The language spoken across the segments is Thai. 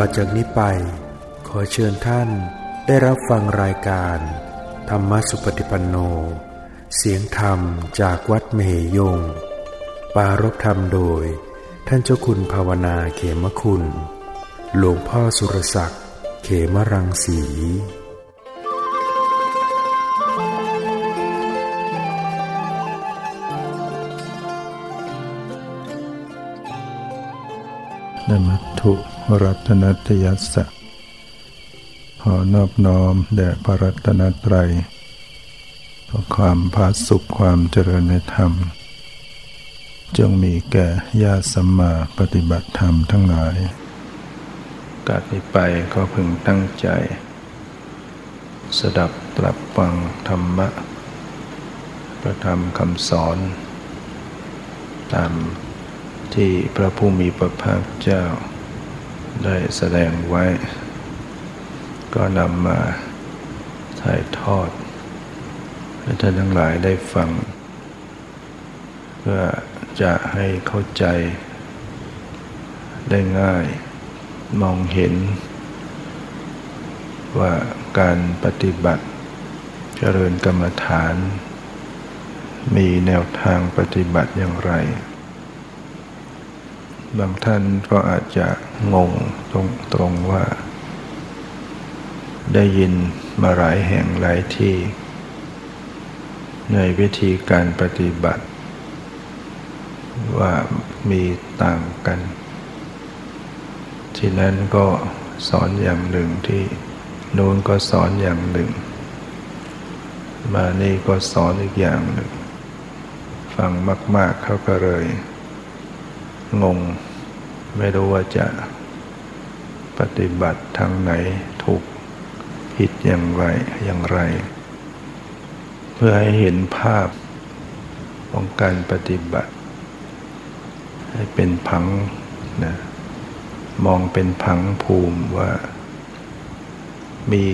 ต่อจากนี้ไป ขอเชิญท่านได้รับฟังรายการ ธรรมสุปฏิปันโน เสียงธรรมจากวัดเมหยง ปารบธรรมโดย ท่านเจ้าคุณภาวนาเขมคุณ หลวงพ่อสุรศักดิ์ เขมรังสีนมัตถุ รัตนัตยัสสะขอนอบน้อมแด่พระรัตนตรัยขอความพาสุขความเจริญในธรรม จงมีแก่ญาติสัมมาปฏิบัติธรรมทั้งหลายกาดนี้ไปก็พึงตั้งใจ สดับตรับฟังธรรมะ ประธรรมคำสอน ตามที่พระผู้มีพระภาคเจ้า ได้แสดงไว้ ก็นำมาถ่ายทอด ให้ท่านทั้งหลายได้ฟัง เพื่อจะให้เข้าใจได้ง่าย มองเห็น ว่าการปฏิบัติ เจริญกรรมฐาน มีแนวทางปฏิบัติอย่างไร บางท่านก็อาจจะงงตรงตรงว่า ได้ยินมาหลายแห่งหลายที่ ในวิธีการปฏิบัติ ว่ามีต่างกัน ที่นั้นก็สอนอย่างหนึ่งที่นู้นก็สอนอย่างหนึ่ง มานี่ก็สอนอีกอย่างหนึ่ง ฟังมาก ๆเขาก็เลยงง ไม่รู้ว่าจะปฏิบัติทางไหนถูกผิดอย่างไรอย่างไร เพื่อให้เห็นภาพของการปฏิบัติ ให้เป็นผังนะมองเป็นผังภูมิว่า มี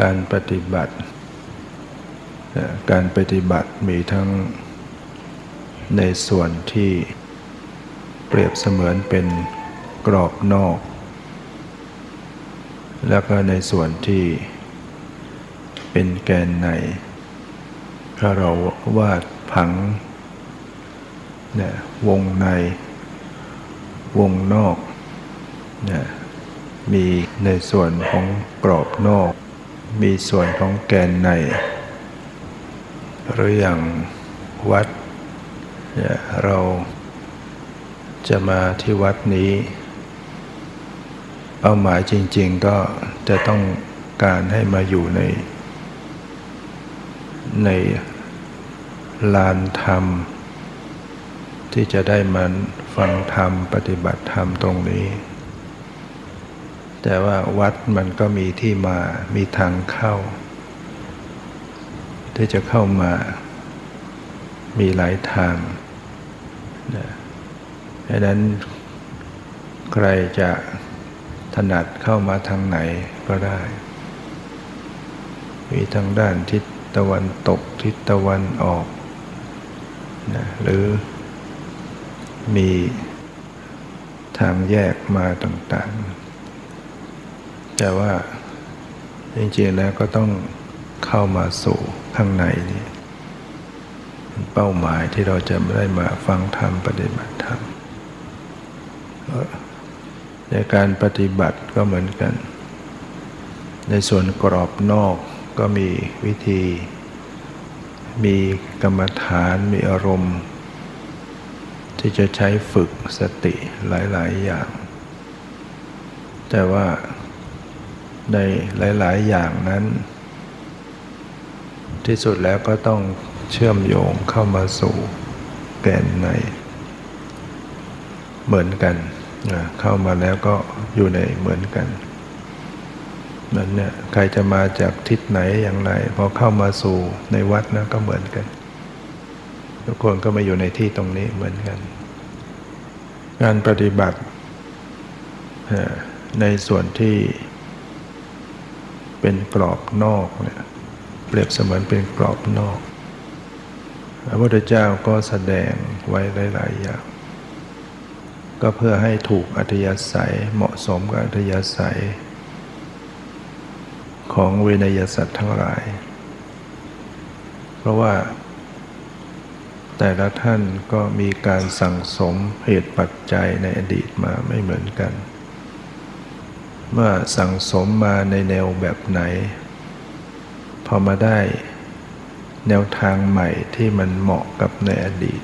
การปฏิบัติ การปฏิบัติมีทั้งในส่วนที่ เปรียบเสมือนเป็นกรอบนอก แล้วก็ในส่วนที่เป็นแกนในถ้าเราวาดผังเนี่ยวงใน วงนอกเนี่ยมีในส่วนของกรอบนอก มีส่วนของแกนใน หรืออย่างวัดเนี่ยเรา จะมาที่วัดนี้ เป้าหมายจริง ๆก็จะต้องการให้มาอยู่ใน ในลานธรรม ที่จะได้มันฟังธรรม ปฏิบัติธรรมตรงนี้ แต่ว่าวัดมันก็มีที่มามีทางเข้า ที่จะเข้ามามีหลายทางนะ ดังนั้นใครจะถนัดเข้ามาทางไหนก็ได้ มีทางด้านทิศตะวันตกทิศตะวันออกนะหรือมีทางแยกมาต่างๆ แต่ว่าจริงๆแล้วก็ต้องเข้ามาสู่ข้างในนี่เป้าหมายที่เราจะได้มาฟังธรรมปฏิบัติธรรม ในการปฏิบัติก็เหมือนกัน ในส่วนกรอบนอกก็มีวิธี มีกรรมฐานมีอารมณ์ ที่จะใช้ฝึกสติหลาย ๆ อย่าง แต่ว่าในหลาย ๆ อย่างนั้น ที่สุดแล้วก็ต้องเชื่อมโยงเข้ามาสู่แกนใน เหมือนกัน เข้ามาแล้วก็อยู่ในเหมือนกันนั้นเนี่ยใครจะมาจากทิศไหนอย่างไรพอเข้ามาสู่ในวัดนะก็เหมือนกัน ทุกคนก็มาอยู่ในที่ตรงนี้เหมือนกัน การปฏิบัติในส่วนที่เป็นกรอบนอกเนี่ยเปรียบเสมือนเป็นกรอบนอก พระพุทธเจ้าก็แสดงไว้หลาย ๆ อย่าง ก็เพื่อให้ถูกอัธยาศัยเหมาะสมกับอัธยาศัย ของเวนยสัตว์ทั้งหลาย เพราะว่า แต่ละท่านก็มีการสั่งสมเหตุปัจจัยในอดีตมาไม่เหมือนกัน เมื่อสั่งสมมาในแนวแบบไหน พอมาได้แนวทางใหม่ที่มันเหมาะกับในอดีต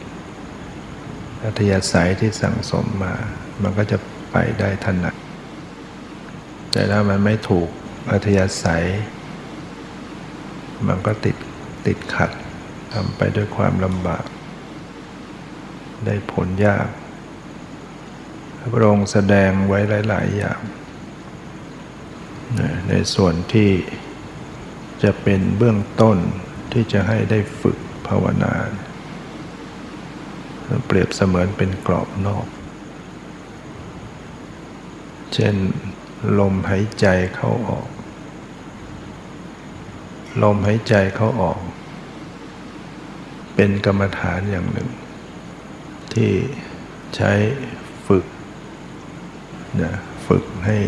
อัธยาศัยที่สั่งสมมา มันก็จะไปได้ถนัดแต่ถ้ามันไม่ถูกอัธยาศัย มันก็ติดติดขัดทำไปด้วยความลำบาก ได้ผลยากพระองค์แสดงไว้หลาย ๆ อย่าง ในส่วนที่จะเป็นเบื้องต้นที่จะให้ได้ฝึกภาวนา เปรียบเสมือนเป็นกรอบนอก เช่น ลมหายใจเข้าออก ลมหายใจเข้าออก เป็นกรรมฐานอย่างหนึ่ง ที่ใช้ฝึกนะฝึกให้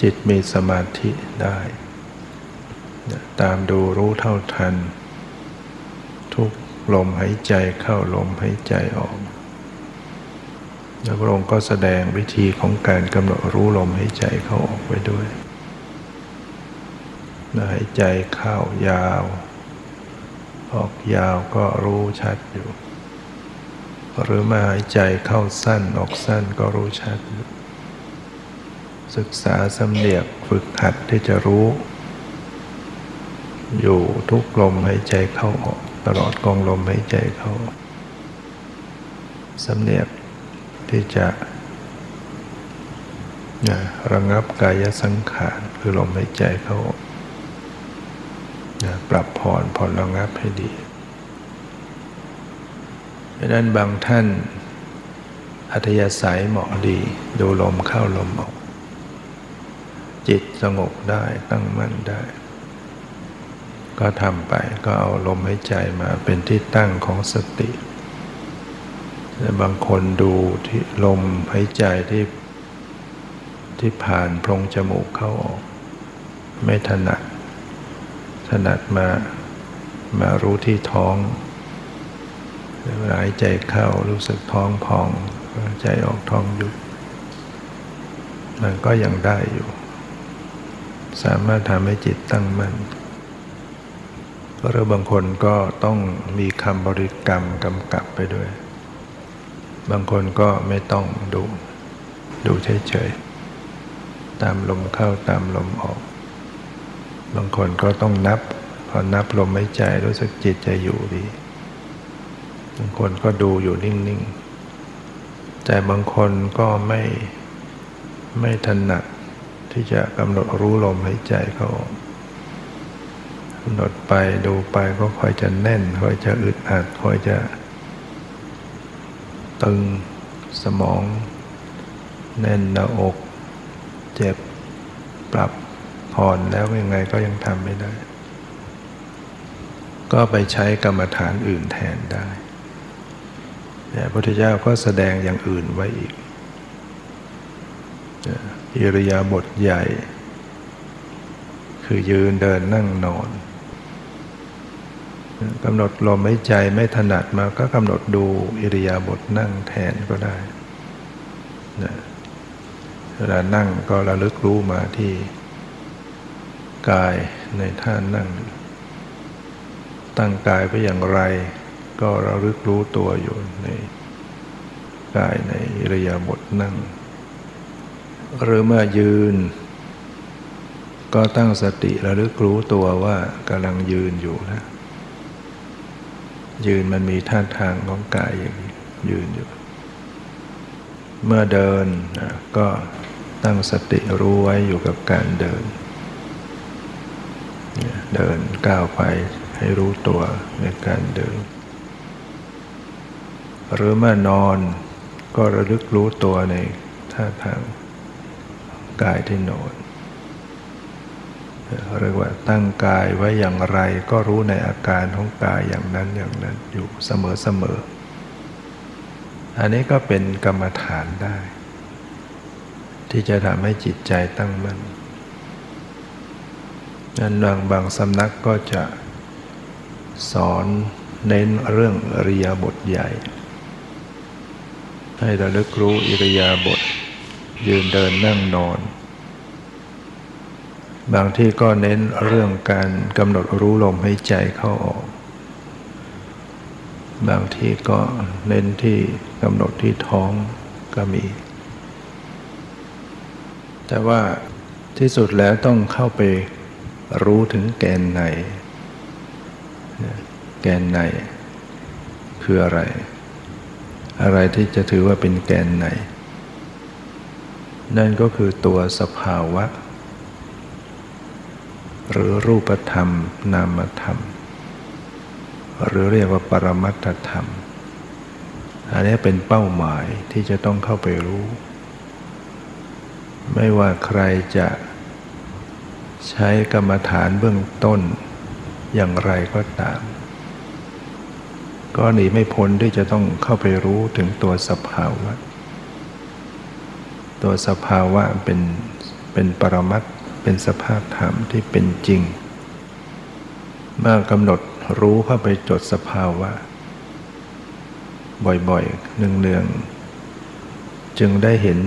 จิตมีสมาธิได้ ตามดูรู้เท่าทัน ลมหายใจเข้าลมหายใจออกแล้วพระองค์ก็แสดงวิธีของการกำหนดรู้ลมหายใจเข้าออกไปด้วยหายใจเข้ายาว ออกยาวก็รู้ชัดอยู่ หรือมาหายใจเข้าสั้นออกสั้นก็รู้ชัดอยู่ศึกษาสำเนียกฝึกหัดที่จะรู้ อยู่ทุกลมหายใจเข้าออก ตลอดกองลมหายใจเข้าสำเนียกที่จะระงับกายสังขารคือลมหายใจเข้าปรับผ่อนผ่อนระงับให้ดีดังนั้นบางท่าน อัธยาศัยเหมาะดี ดูลมเข้าลมออก จิตสงบได้ตั้งมั่นได้ ก็ทำไปก็เอาลมหายใจมาเป็นที่ตั้งของสติแต่บางคนดูที่ลมหายใจที่ที่ผ่านโพรงจมูกเข้าออก ไม่ถนัด ถนัดมามารู้ที่ท้องเวลาหายใจเข้ารู้สึกท้องพองใจออกท้องยุบมันก็ยังได้อยู่ สามารถทำให้จิตตั้งมั่น หรือบางคนก็ต้องมีคำบริกรรมกำกับไปด้วย บางคนก็ไม่ต้องดู ดูเฉยๆ ตามลมเข้าตามลมออก บางคนก็ต้องนับ พอนับลมไม่ใจรู้สึกจิตจะอยู่ดี บางคนก็ดูอยู่นิ่งๆ แต่บางคนก็ไม่ไม่ถนัดที่จะกำหนดรู้ลมหายใจเขาออก กำหนดไปดูไปก็ค่อยจะแน่น ค่อยจะอึดอัด ค่อยจะตึงสมอง แน่นหน้าอก เจ็บปรับผ่อนแล้วยังไงก็ยังทำไม่ได้ ก็ไปใช้กรรมฐานอื่นแทนได้แต่พระพุทธเจ้าก็แสดงอย่างอื่นไว้อีกอิริยาบถใหญ่ คือยืนเดินนั่งนอน กำหนดลมหายใจไม่ถนัดมาก็กำหนดดูอิริยาบถนั่งแทนก็ได้นะเวลานั่งก็ระลึกรู้มาที่กายในท่านั่ง ตั้งกายไปอย่างไร ก็ระลึกรู้ตัวอยู่ในกายในอิริยาบถนั่ง หรือเมื่อยืน ก็ตั้งสติระลึกรู้ตัวว่ากำลังยืนอยู่แล้ว ยืนมันมีท่าทางของกายอย่างนี้ยืนอยู่ เมื่อเดินก็ตั้งสติรู้ไว้อยู่กับการเดิน เดินก้าวไปให้รู้ตัวในการเดิน หรือเมื่อนอนก็ระลึกรู้ตัวในท่าทางกายที่นอน เรียกว่าตั้งกายไว้อย่างไรก็รู้ในอาการของกายอย่างนั้นอย่างนั้นอยู่เสมอเสมอ อันนี้ก็เป็นกรรมฐานได้ ที่จะทำให้จิตใจตั้งมั่นนั้นบางบางสำนักก็จะสอนเน้นเรื่องอริยบทใหญ่ ให้ระลึกรู้อิริยาบถยืนเดินนั่งนอน บางที่ก็เน้นเรื่องการกำหนดรู้ลมให้ใจเข้าออก บางที่ก็เน้นที่กำหนดที่ท้องก็มี แต่ว่าที่สุดแล้วต้องเข้าไปรู้ถึงแกนใน แกนใน คืออะไร อะไรที่จะถือว่าเป็นแกนใน นั่นก็คือตัวสภาวะ หรือรูปธรรม นามธรรม หรือเรียกว่าปรมัตถธรรม อันนี้เป็นเป้าหมายที่จะต้องเข้าไปรู้ ไม่ว่าใครจะใช้กรรมฐานเบื้องต้น อย่างไรก็ตาม ก็หนีไม่พ้นที่จะต้องเข้าไปรู้ถึงตัวสภาวะ ตัวสภาวะเป็นเป็นปรมัต เป็นสภาพธรรมที่เป็นจริง เมื่อกำหนดรู้เข้าไปจดสภาวะ บ่อยๆเนืองๆจึงได้เห็น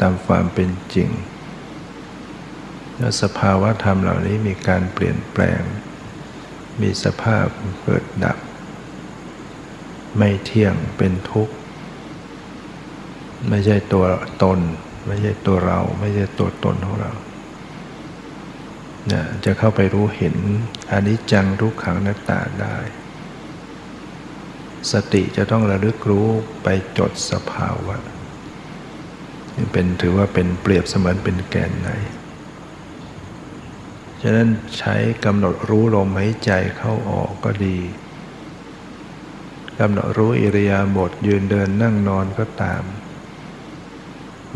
ตามความเป็นจริงและสภาวะธรรมเหล่านี้มีการเปลี่ยนแปลง มีสภาพเกิดดับ ไม่เที่ยงเป็นทุกข์ ไม่ใช่ตัวตน ไม่ใช่ตัวเรา ไม่ใช่ตัวตนของเรา นี่ยจะเข้าไปรู้เห็นอนิจจังทุกขังนัตตาได้ สติจะต้องระลึกรู้ไปจดสภาวะเป็นถือว่าเป็นเปรียบเสมือนเป็นแกนในฉะนั้นใช้กำหนดรู้ลมหายใจเข้าออกก็ดีกำหนดรู้อิริยาบถยืนเดินนั่งนอนก็ตาม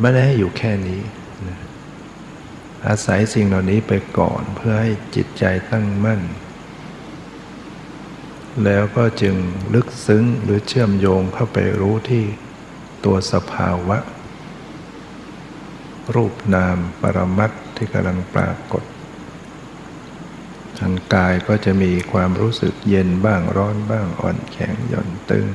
ไม่ได้ให้อยู่แค่นี้ อาศัยสิ่งเหล่านี้ไปก่อนเพื่อให้จิตใจตั้งมั่น แล้วก็จึงลึกซึ้งหรือเชื่อมโยงเข้าไปรู้ที่ตัวสภาวะ รูปนามปรมัตที่กำลังปรากฏทางกายก็จะมีความรู้สึกเย็นบ้างร้อนบ้างอ่อนแข็งหย่อนตึง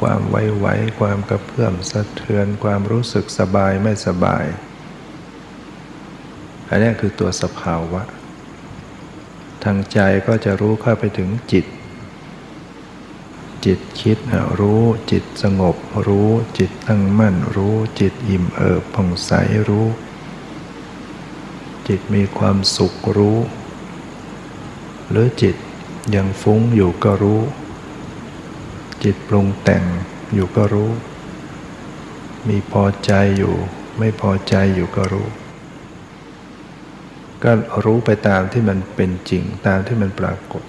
ความไว้ไหวความกระเพื่อมสะเทือนความรู้สึกสบายไม่สบาย อันนี้คือตัวสภาวะ ทางใจก็จะรู้เข้าไปถึงจิต จิตคิดรู้จิตสงบ รู้จิตตั้งมั่น รู้จิตอิ่มเอิบผ่องใสรู้ จิตมีความสุขรู้ หรือจิตยังฟุ้งอยู่ก็รู้ จิตปรุงแต่งอยู่ก็รู้ มีพอใจอยู่ ไม่พอใจอยู่ก็รู้ ก็รู้ไปตามที่มันเป็นจริงตามที่มันปรากฏ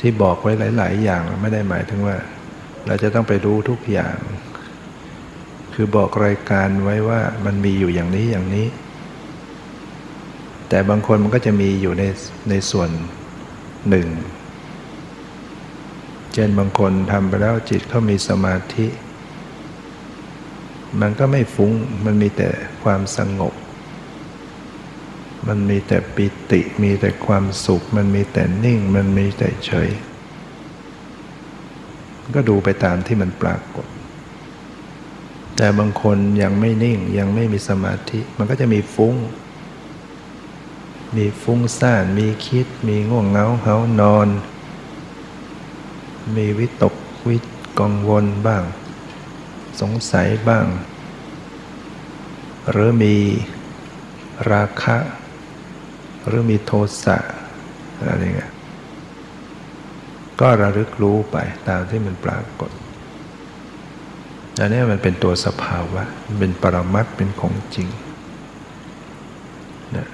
ที่บอกไว้หลาย ๆ อย่างไม่ได้หมายถึงว่า เราจะต้องไปรู้ทุกอย่าง คือบอกรายการไว้ว่ามันมีอยู่อย่างนี้อย่างนี้ แต่บางคนมันก็จะมีอยู่ในในส่วนหนึ่งเช่นบางคนทำไปแล้วจิตเขามีสมาธิ มันก็ไม่ฟุง้งมันมีแต่ความสงบ มันมีแต่ปิติ มีแต่ความสุข มันมีแต่นิ่ง มันมีแต่เฉย ก็ดูไปตามที่มันปรากฏ แต่บางคนยังไม่นิ่งยังไม่มีสมาธิ มันก็จะมีฟุง้ง มีฟุ้งซ่าน มีคิด มีง่วงเหงาเหานอน มีวิตกวิกังวลบ้าง สงสัยบ้าง หรือมีราคะ หรือมีโทสะอะไรเงี้ยก็ระลึกรู้ไปตามที่มันปรากฏอันนี้มันเป็นตัวสภาวะเป็นปรมัตเป็นของจริงนะ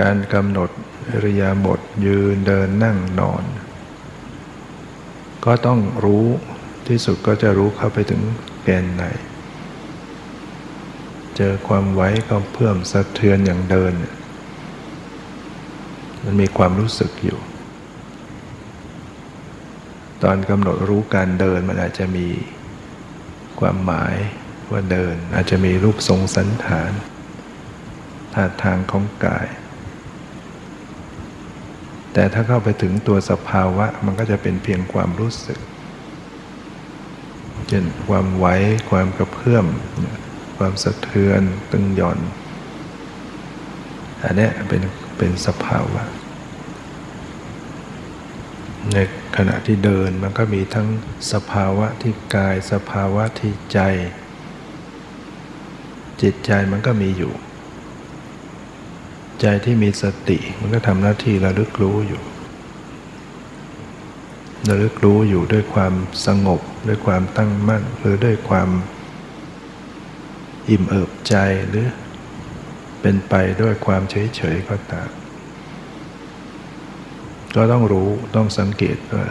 การกำหนดอริยาบทยืนเดินนั่งนอน ก็ต้องรู้ที่สุดก็จะรู้เข้าไปถึงแกนไหนเจอความไว้ก็เพิ่มสะเทือนอย่างเดิน มันมีความรู้สึกอยู่ ตอนกำหนดรู้การเดินมันอาจจะมีความหมายว่าเดิน อาจจะมีรูปทรงสันฐานท่าทางของกาย แต่ถ้าเข้าไปถึงตัวสภาวะมันก็จะเป็นเพียงความรู้สึกเช่นความไหวความกระเพื่อม ความสะเทือนตึงหย่อน อันนี้เป็น เป็นสภาวะ ในขณะที่เดินมันก็มีทั้งสภาวะที่กายสภาวะที่ใจ จิตใจมันก็มีอยู่ ใจที่มีสติมันก็ทำหน้าที่ระลึกรู้อยู่ระลึกรู้อยู่ด้วยความสงบ ด้วยความตั้งมั่น หรือด้วยความอิ่มเอิบใจหรือ เป็นไปด้วยความเฉยเฉยก็ตามก็ต้องรู้ต้องสังเกตว่า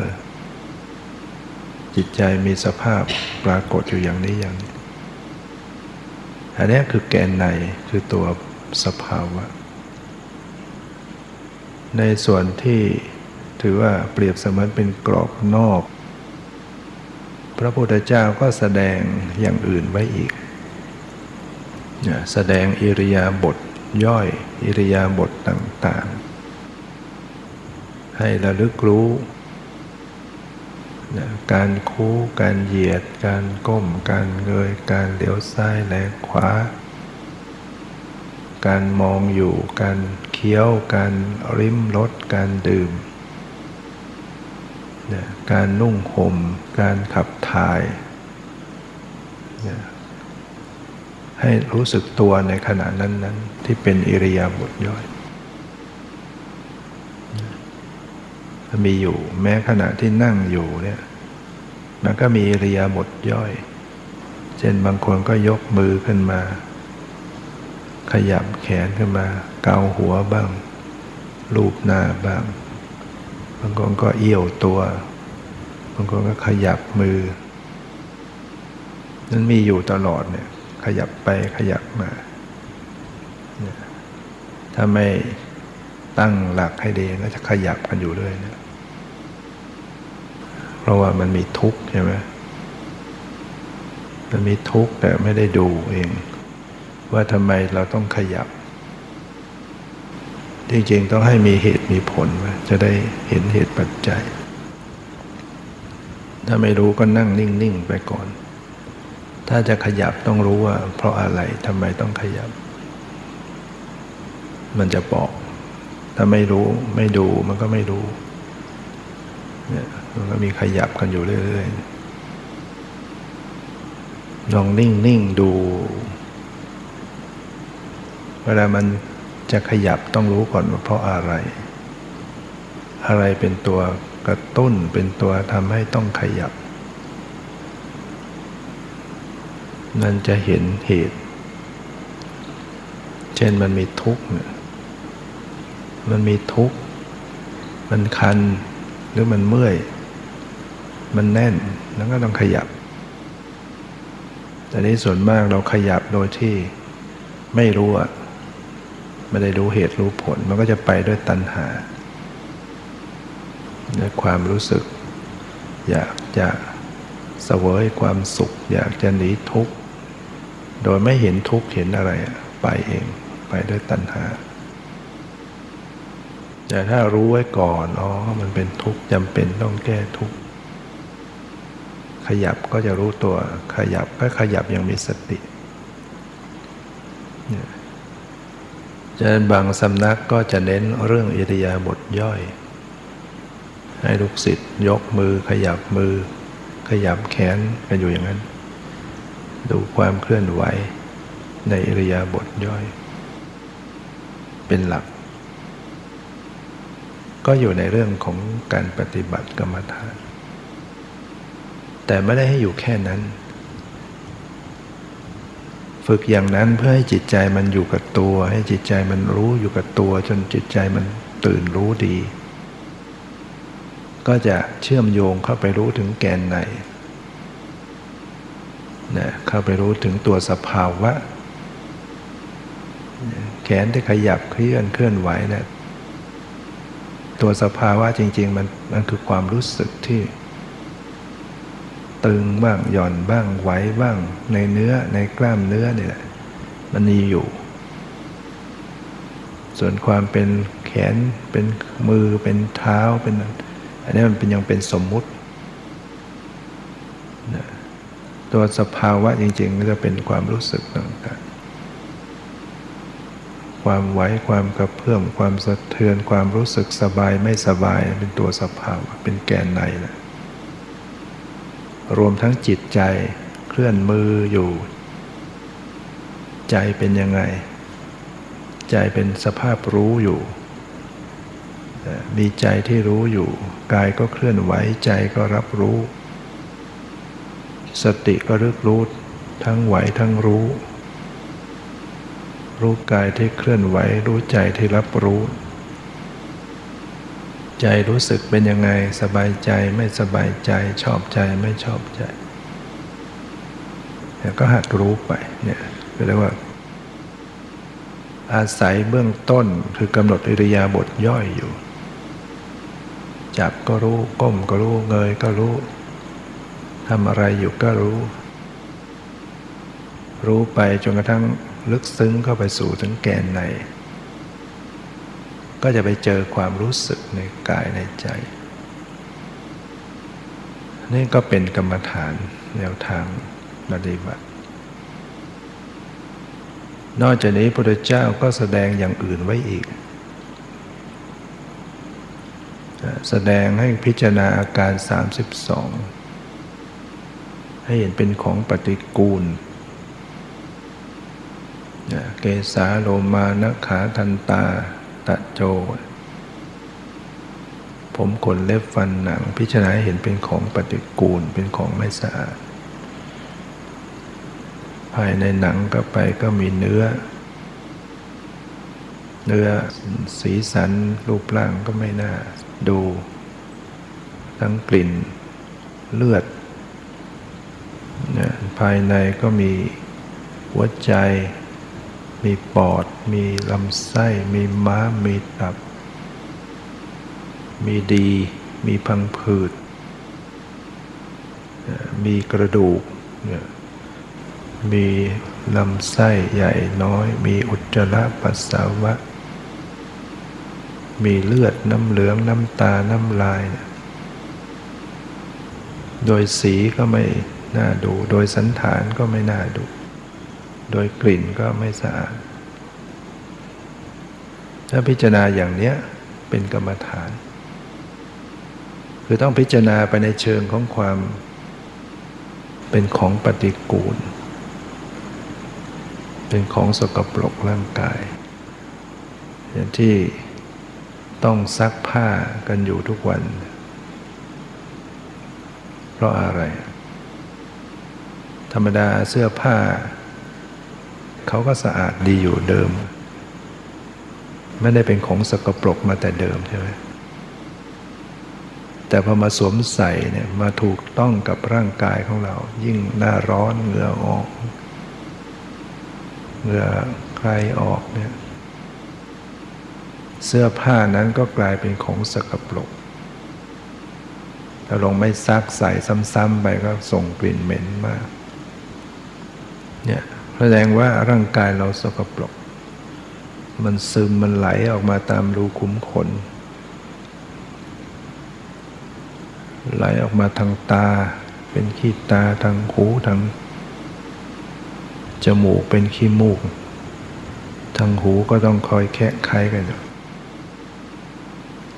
จิตใจมีสภาพปรากฏอยู่อย่างนี้อย่างนี้อันนี้คือแกนในคือตัวสภาวะ ในส่วนที่ถือว่าเปรียบเสมือนเป็นกรอบนอก พระพุทธเจ้าก็แสดงอย่างอื่นไว้อีก แสดงอิริยาบถย่อย อิริยาบถต่างๆ ให้ระลึกรู้การคู้การเหยียด การก้ม การเงย การเลี้ยวซ้ายและขวา การมองอยู่ การเคี้ยว การริมรส การดื่มการนุ่งห่ม การขับถ่าย ให้รู้สึกตัวในขณะนั้นๆ ที่เป็นอิริยาบถย่อยมีอยู่แม้ขณะที่นั่งอยู่เนี่ยมันก็มีอิริยาบถย่อย เช่นบางคนก็ยกมือขึ้นมา ขยับแขนขึ้นมา เกาหัวบ้างรูปหน้าบ้าง บางคนก็เอี้ยวตัวบางคนก็ขยับมือ นั้นมีอยู่ตลอดเนี่ย ขยับไปขยับมา ถ้าไม่ตั้งหลักให้ดีก็จะขยับกันอยู่เรื่อยเนี่ยเพราะว่ามันมีทุกข์ใช่ไหมมันมีทุกข์แต่ไม่ได้ดูเอง ว่าทำไมเราต้องขยับ จริงๆต้องให้มีเหตุมีผลจะได้เห็นเหตุปัจจัย ถ้าไม่รู้ก็นั่งนิ่ง ๆ ไปก่อน ถ้าจะขยับต้องรู้ว่า เพราะอะไรทำไมต้องขยับ มันจะบอก ถ้าไม่รู้ไม่ดูมันก็ไม่รู้เนี่ยมันก็มีขยับกันอยู่เรื่อยๆลองนิ่งๆดู เวลามันจะขยับต้องรู้ก่อนว่าเพราะอะไร อะไรเป็นตัวกระตุ้นเป็นตัวทำให้ต้องขยับ นั่นจะเห็นเหตุ เช่นมันมีทุกข์มันมีทุกข์ มันคัน หรือมันเมื่อย มันแน่น แล้วก็ต้องขยับ แต่นี้ส่วนมากเราขยับโดยที่ไม่รู้อะไม่ได้รู้เหตุรู้ผล มันก็จะไปด้วยตัณหาด้วยความรู้สึก อยากจะเสวยความสุข อยากจะหนีทุกข์ โดยไม่เห็นทุกข์เห็นอะไร ไปเองไปด้วยตัณหา แต่ถ้ารู้ไว้ก่อนอ๋อมันเป็นทุกข์จำเป็นต้องแก้ทุกข์ขยับก็จะรู้ตัวขยับก็ขยับอย่างมีสติเนี่ยจะบางสำนักก็จะเน้นเรื่องอิริยาบถย่อย ให้ลูกศิษย์ยกมือขยับมือ ขยับแขนกันอยู่อย่างนั้น ดูความเคลื่อนไหวในอิริยาบถย่อย เป็นหลัก ก็อยู่ในเรื่องของการปฏิบัติกรรมฐาน แต่ไม่ได้ให้อยู่แค่นั้น ฝึกอย่างนั้นเพื่อให้จิตใจมันอยู่กับตัว ให้จิตใจมันรู้อยู่กับตัว จนจิตใจมันตื่นรู้ดี ก็จะเชื่อมโยงเข้าไปรู้ถึงแกนใน นะเข้าไปรู้ถึงตัวสภาวะ แขนที่ขยับเคลื่อนเคลื่อนไหวเนะี่ยตัวสภาวะจริง ๆ มันมันคือความรู้สึกที่ ตึงบ้างหย่อนบ้างไหวบ้าง ในเนื้อในกล้ามเนื้อนี่แหละมันมีอยู่ ส่วนความเป็นแขนเป็นมือเป็นเท้าเป็นอันนี้มันเป็นยังเป็นสมมุติ ตัวสภาวะจริงๆ ก็จะเป็นความรู้สึกต่างๆ ความไหวความกระเพื่อมความสะเทือนความรู้สึกสบายไม่สบายเป็นตัวสภาวะเป็นแกนในนะรวมทั้งจิตใจเคลื่อนมืออยู่ ใจเป็นยังไง ใจเป็นสภาพรู้อยู่ มีใจที่รู้อยู่ กายก็เคลื่อนไหวใจก็รับรู้ สติก็รึกรู้ทั้งไหวทั้งรู้ รู้กายที่เคลื่อนไหว รู้ใจที่รับรู้ ใจรู้สึกเป็นยังไงสบายใจไม่สบายใจชอบใจไม่ชอบใจก็หัดรู้ไปเนี่ยเรียกว่า อาศัยเบื้องต้นคือกำหนดอิริยาบถย่อยอยู่ จับก็รู้ก้มก็รู้เงยก็รู้ ทำอะไรอยู่ก็รู้ รู้ไปจนกระทั่งลึกซึ้งเข้าไปสู่ถึงแกนใน ก็จะไปเจอความรู้สึกในกายในใจ นี่ก็เป็นกรรมฐานแนวทางปฏิบัติ นอกจากนี้พระเจ้าก็แสดงอย่างอื่นไว้อีก แสดงให้พิจารณาอาการ 32 ให้เห็นเป็นของปฏิกูลเกสาโลมานขาทันตา ตะโจ ผมขนเล็บฟันหนัง พิจารณาเห็นเป็นของปฏิกูล เป็นของไม่สะอาด ภายในหนังก็ไปก็มีเนื้อ เนื้อสีสันรูปร่างก็ไม่น่าดู ทั้งกลิ่นเลือด ภายในก็มีหัวใจ มีปอด มีลำไส้ มีม้า มีตับ มีดี มีพังผืด มีกระดูก มีลำไส้ใหญ่น้อย มีอุจจาระปัสสาวะ มีเลือดน้ำเหลืองน้ำตา น้ำลาย โดยสีก็ไม่ น่าดู โดยสันฐานก็ไม่น่าดู โดยกลิ่นก็ไม่สะอาด ถ้าพิจารณาอย่างนี้เป็นกรรมฐาน คือต้องพิจารณาไปในเชิงของความเป็นของปฏิกูล เป็นของสกปรกร่างกาย อย่างที่ต้องซักผ้ากันอยู่ทุกวัน เพราะอะไร ธรรมดาเสื้อผ้า เขาก็สะอาดดีอยู่เดิม ไม่ได้เป็นของสกปรกมาแต่เดิมใช่ไหมแต่พอมาสวมใส่เนี่ยมาถูกต้องกับร่างกายของเรา ยิ่งหน้าร้อนเหงื่อออกเหงื่อใครออกเนี่ยเสื้อผ้านั้นก็กลายเป็นของสกปรกถ้าลงไม่ซักใส่ซ้ำๆไปก็ส่งกลิ่นเหม็นมาก เนี่ยแสดงว่าร่างกายเราสกปรก มันซึมมันไหลออกมาตามรูขุมขน ไหลออกมาทางตา เป็นขี้ตาทางหูทางจมูกเป็นขี้มูก ทางหูก็ต้องคอยแคะไขกันอยู่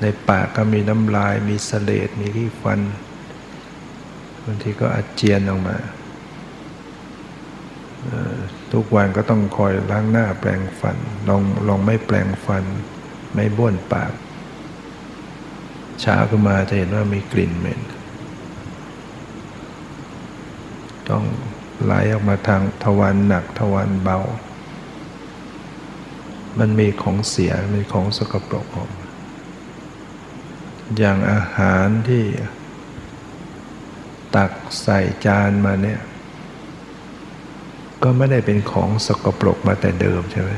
ในปากก็มีน้ำลายมีเสลดมีที่ฟันบางทีก็อาเจียนออกมา ทุกวันก็ต้องคอยล้างหน้าแปลงฟัน ลองลองไม่แปลงฟัน ไม่บ้วนปากเช้าขึ้นมาจะเห็นว่ามีกลิ่นเหม็น ต้องไหลออกมาทางทวารหนักทวารเบา มันมีของเสีย มีของสกปรกออกอย่างอาหารที่ตักใส่จานมาเนี่ย ก็ไม่ได้เป็นของสกปรกมาแต่เดิมใช่ไหม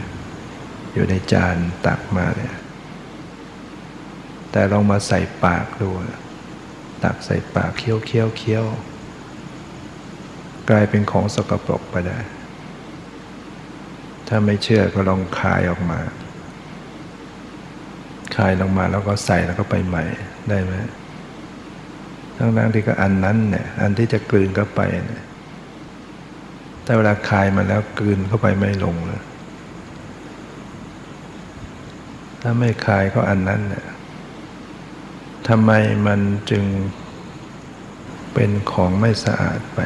อยู่ในจานตักมาเนี่ยแต่ลองมาใส่ปากดู ตักใส่ปากเคี้ยวเคี้ยวเคี้ยวกลายเป็นของสกปรกไปได้ ถ้าไม่เชื่อก็ลองคายออกมาคายลงมาแล้วก็ใส่แล้วก็ไปใหม่ได้ไหมทั้งๆที่ก็อันนั้นเนี่ยอันที่จะกลืนเข้าไปเนี่ย แต่เวลาคายมาแล้วกลืนเข้าไปไม่ลงเลยถ้าไม่คายก็อันนั้นเนี่ยทำไมมันจึงเป็นของไม่สะอาดไป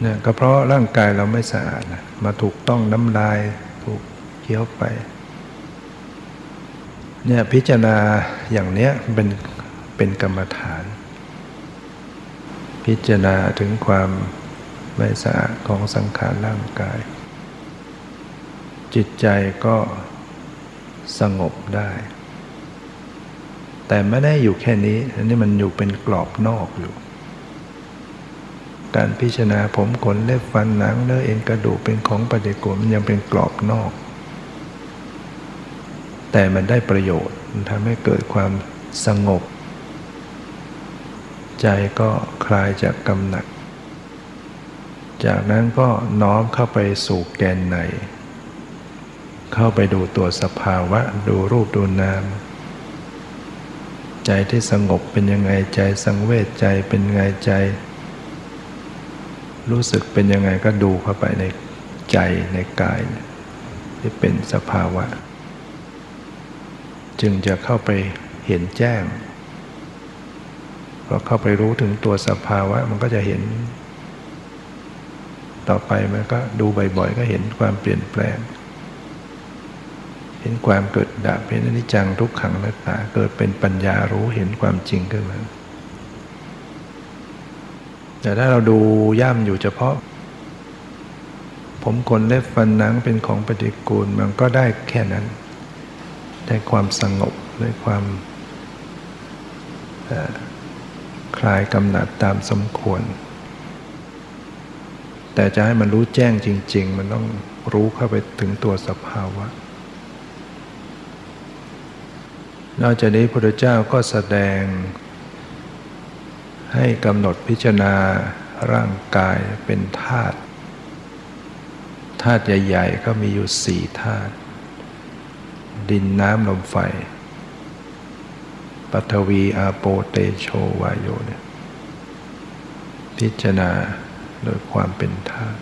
เนี่ยก็เพราะร่างกายเราไม่สะอาดนะมาถูกต้องน้ำลายถูกเคี้ยวไปเนี่ยพิจารณาอย่างเนี้ยเป็นเป็นกรรมฐาน พิจารณาถึงความ ไม่สะอาดของสังขารร่างกาย จิตใจก็สงบได้ แต่ไม่ได้อยู่แค่นี้ อันนี้มันอยู่เป็นกรอบนอกอยู่ การพิจารณาผมขนเล็บฟันหนังเนื้อเอ็นกระดูกเป็นของปฏิกูลมันยังเป็นกรอบนอก แต่มันได้ประโยชน์มันทำให้เกิดความสงบ ใจก็คลายจากกำหนัด จากนั้นก็น้อมเข้าไปสู่แกนใน เข้าไปดูตัวสภาวะ ดูรูปดูนาม ใจที่สงบเป็นยังไงใจสังเวชใจเป็นไงใจ รู้สึกเป็นยังไงก็ดูเข้าไปในใจในกาย ที่เป็นสภาวะ จึงจะเข้าไปเห็นแจ้งพอเข้าไปรู้ถึงตัวสภาวะ มันก็จะเห็น ต่อไปมันก็ดูบ่อยๆ ก็เห็นความเปลี่ยนแปลง เห็นความเกิดดับเห็นอนิจจังทุกขังนัตตาเกิดเป็นปัญญารู้เห็นความจริงขึ้นมาแต่ถ้าเราดูย่ำอยู่เฉพาะ ผมขนเล็บฟันหนังเป็นของปฏิกูลมันก็ได้แค่นั้น ได้ความสงบได้ความคลายกำหนัดตามสมควร แต่จะให้มันรู้แจ้งจริง ๆ มันต้องรู้เข้าไปถึงตัวสภาวะ นอกจากนี้พระพุทธเจ้าก็แสดง ให้กำหนดพิจารณาร่างกายเป็นธาตุธาตุใหญ่ ๆ ก็มีอยู่สี่ธาตุดินน้ำลมไฟปัทวีอาโปเตโชวายโยเนี่ยพิจารณา โดยความเป็นธาตุ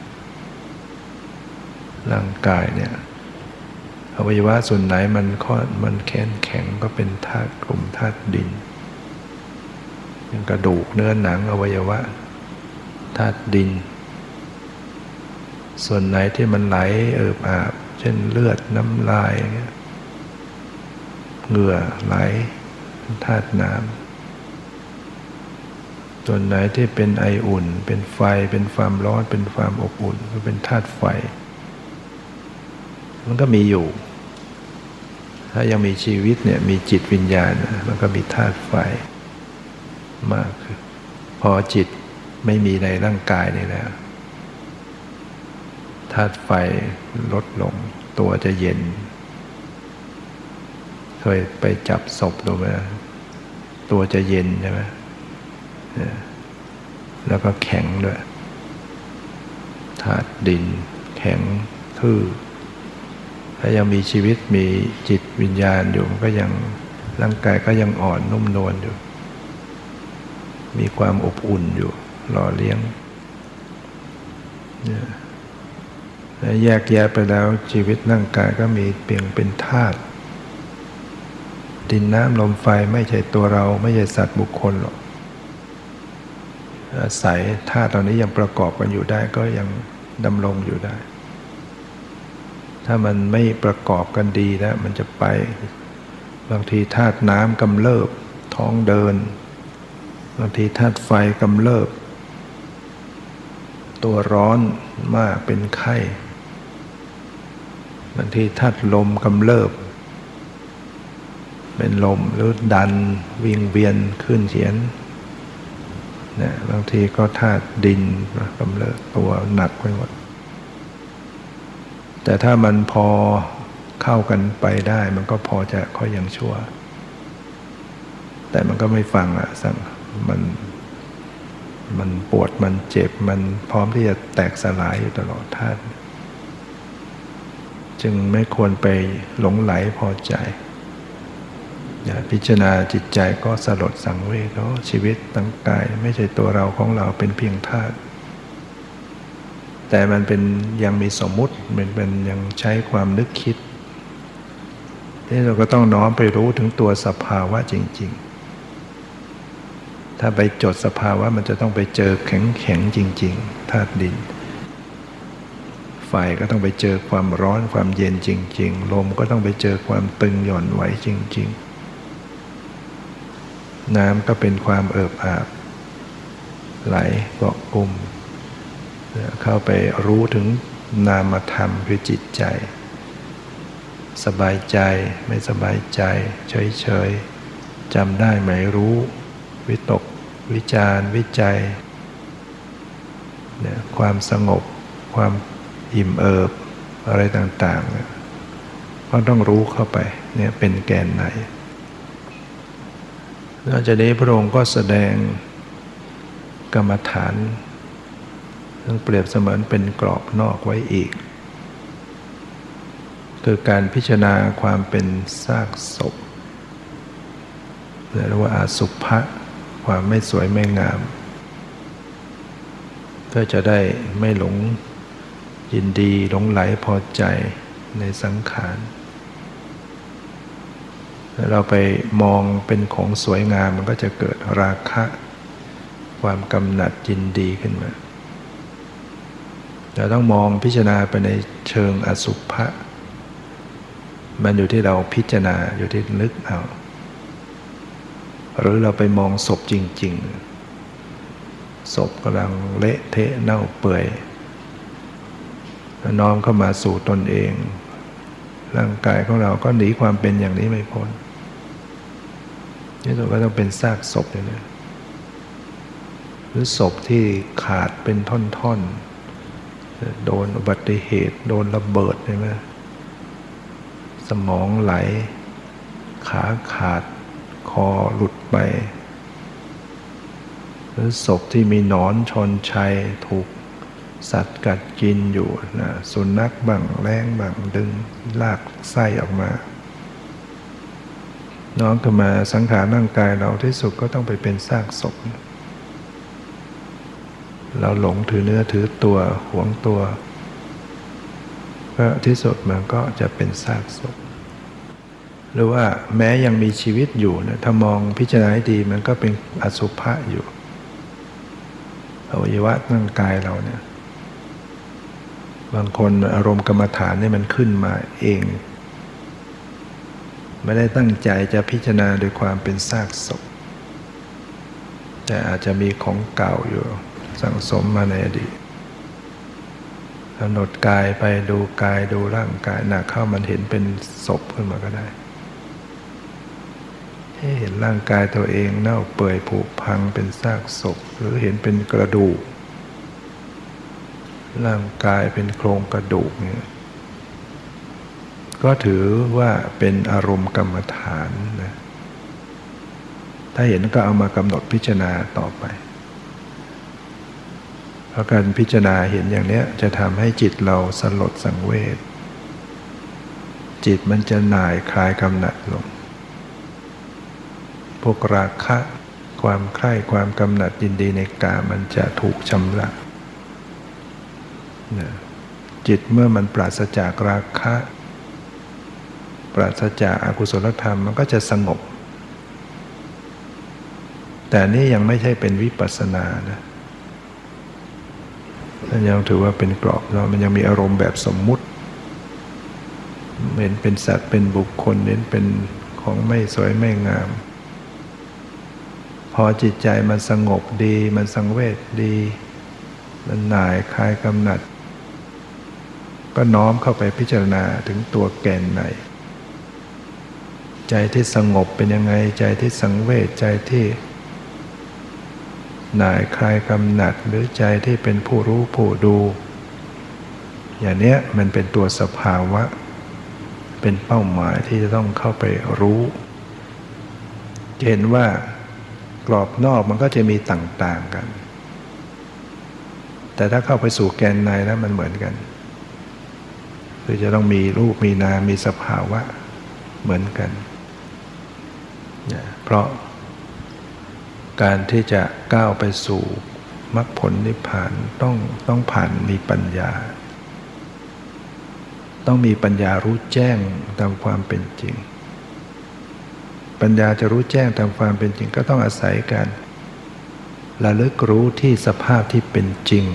ร่างกายเนี่ยอวัยวะส่วนไหนมันข้อมันแข็งแข็งก็เป็นธาตุกลุ่มธาตุดินอย่างกระดูกเนื้อหนังอวัยวะธาตุดิน ส่วนไหนที่มันไหลเอิบอาบ เช่นเลือดน้ำลายเงี้ยเหงื่อไหลธาตุน้ำ ส่วนไหนที่เป็นไออุ่น เป็นไฟ เป็นความร้อน เป็นความอบอุ่น ก็เป็นธาตุไฟ มันก็มีอยู่ ถ้ายังมีชีวิตเนี่ย มีจิตวิญญาณ มันก็มีธาตุไฟ มากคือพอจิตไม่มีในร่างกายนี่แล้วธาตุไฟลดลง ตัวจะเย็น เคยไปจับศพดูไหมตัวจะเย็นใช่ไหม แล้วก็แข็งด้วยธาตุดิน แข็งทื่อถ้ายังมีชีวิตมีจิตวิญญาณอยู่มันก็ยังร่างกายก็ยังอ่อนนุ่มนวลอยู่ มีความอบอุ่นอยู่หล่อเลี้ยงแยกแยะไปแล้วชีวิตร่างกายก็มีเปลี่ยนเป็นธาตุดินน้ำลมไฟไม่ใช่ตัวเราไม่ใช่สัตว์บุคคลหรอก อาศัยธาตุตอนนี้ยังประกอบกันอยู่ได้ก็ยังดำรงอยู่ได้ ถ้ามันไม่ประกอบกันดีแล้วมันจะไปบางทีธาตุน้ำกำเริบท้องเดิน บางทีธาตุไฟกำเริบ ตัวร้อนมากเป็นไข้บางทีธาตุลมกำเริบ เป็นลมหรือดันวิงเวียนขึ้นเฉียน นะบางทีก็ธาตุดินกำเริบตัวหนักไปหมดแต่ถ้ามันพอเข้ากันไปได้ มันก็พอจะค่อยยังชั่ว แต่มันก็ไม่ฟังอะสั่งมันมันปวดมันเจ็บมันพร้อมที่จะแตกสลายอยู่ตลอดท่าน จึงไม่ควรไปหลงไหลพอใจ พิจารณาจิตใจก็สลดสังเวชแล้วชีวิตตั้งกายไม่ใช่ตัวเราของเราเป็นเพียงธาตุแต่มันเป็นยังมีสมมุติมันเป็นยังใช้ความนึกคิดที่เราก็ต้องน้อมไปรู้ถึงตัวสภาวะจริง ๆ ถ้าไปจดสภาวะมันจะต้องไปเจอแข็งแข็งจริง ๆธาตุดินไฟก็ต้องไปเจอความร้อนความเย็นจริง ๆ ลมก็ต้องไปเจอความตึงหย่อนไหวจริง ๆ น้ำก็เป็นความเอิบอาบ ไหลเกาะกลุ่มเข้าไปรู้ถึงนามธรรมคือจิตใจ สบายใจไม่สบายใจ เฉยๆจำได้ไหมรู้ วิตก วิจารวิจัยเนี่ยความสงบ ความอิ่มเอิบอะไรต่างๆก็ต้องรู้เข้าไปเนี่ยเป็นแกนไหน นอกจากนี้พระองค์ก็แสดงกรรมฐานซึ่งเปรียบเสมือนเป็นกรอบนอกไว้อีก คือการพิจารณาความเป็นซากศพเรียกว่าอาสุภะความไม่สวยไม่งาม เพื่อจะได้ไม่หลงยินดีหลงไหลพอใจในสังขาร เราไปมองเป็นของสวยงามมันก็จะเกิดราคะ ความกำหนัดยินดีขึ้นมาเราต้องมองพิจารณาไปในเชิงอสุภะมันอยู่ที่เราพิจารณาอยู่ที่นึกเอาหรือเราไปมองศพจริง ๆ ศพกำลังเละเทะเน่าเปื่อยน้อมเข้ามาสู่ตนเอง ร่างกายของเราก็หนีความเป็นอย่างนี้ไม่พ้น นี่ตัวก็ต้องเป็นซากศพเลยหรือศพที่ขาดเป็นท่อนๆ โดนอุบัติเหตุ โดนระเบิดใช่ไหมสมองไหล ขาขาดคอหลุดไป หรือศพที่มีหนอนชนชัยถูกสัตว์กัดกินอยู่นะสุนัขบังแรงบังดึงลากไส้ออกมา น้องก็มาสังขารร่างกายเราที่สุดก็ต้องไปเป็นซากศพ เราหลงถือเนื้อถือตัวหวงตัวก็ที่สุดมันก็จะเป็นซากศพ หรือว่าแม้ยังมีชีวิตอยู่นะถ้ามองพิจารณาให้ดีมันก็เป็นอสุภะอยู่อวัยวะร่างกายเราเนี่ย บางคนอารมณ์กรรมฐานเนี่ยมันขึ้นมาเอง ไม่ได้ตั้งใจจะพิจารณาโดยความเป็นซากศพ แต่อาจจะมีของเก่าอยู่สั่งสมมาในอดีตกำหนดกายไปดูกายดูร่างกายหนักเข้ามันเห็นเป็นศพขึ้นมาก็ได้เห็นร่างกายตัวเองเน่าเปื่อยผุพังเป็นซากศพ หรือเห็นเป็นกระดูก ร่างกายเป็นโครงกระดูกเนี่ย ก็ถือว่าเป็นอารมณ์กรรมฐานนะถ้าเห็นก็เอามากำหนดพิจารณาต่อไป เพราะการพิจารณาเห็นอย่างนี้จะทำให้จิตเราสลดสังเวชจิตมันจะหน่ายคลายกำหนัดลง พวกราคะ ความใคร่ความกำหนัดยินดีในกามันจะถูกชำระจิตเมื่อมันปราศจากราคะ ปราศจากอากุศลธรรมมันก็จะสงบ แต่นี่ยังไม่ใช่เป็นวิปัสสนานะนั่นยังถือว่าเป็นกรอบเรามันยังมีอารมณ์แบบสมมุติเห็นเป็นสัตว์เป็นบุคคลเห็นเป็นของไม่สวยไม่งาม พอจิตใจมันสงบดี มันสังเวชดี มันหน่ายคลายกำหนัด ก็น้อมเข้าไปพิจารณาถึงตัวแก่นใน ใจที่สงบเป็นยังไง ใจที่สังเวชใจที่หน่ายคลายกำหนัดหรือใจที่เป็นผู้รู้ผู้ดู อย่างเนี้ยมันเป็นตัวสภาวะ เป็นเป้าหมายที่จะต้องเข้าไปรู้เห็นว่ากรอบนอกมันก็จะมีต่างๆกัน แต่ถ้าเข้าไปสู่แกนในแล้วมันเหมือนกัน คือจะต้องมีรูปมีนามมีสภาวะเหมือนกัน เพราะการที่จะก้าวไปสู่มรรคผลนิพพานต้องต้องผ่านมีปัญญา ต้องมีปัญญารู้แจ้งตามความเป็นจริง ปัญญาจะรู้แจ้งตามความเป็นจริง ก็ต้องอาศัยการระลึกรู้ที่สภาพที่เป็นจริง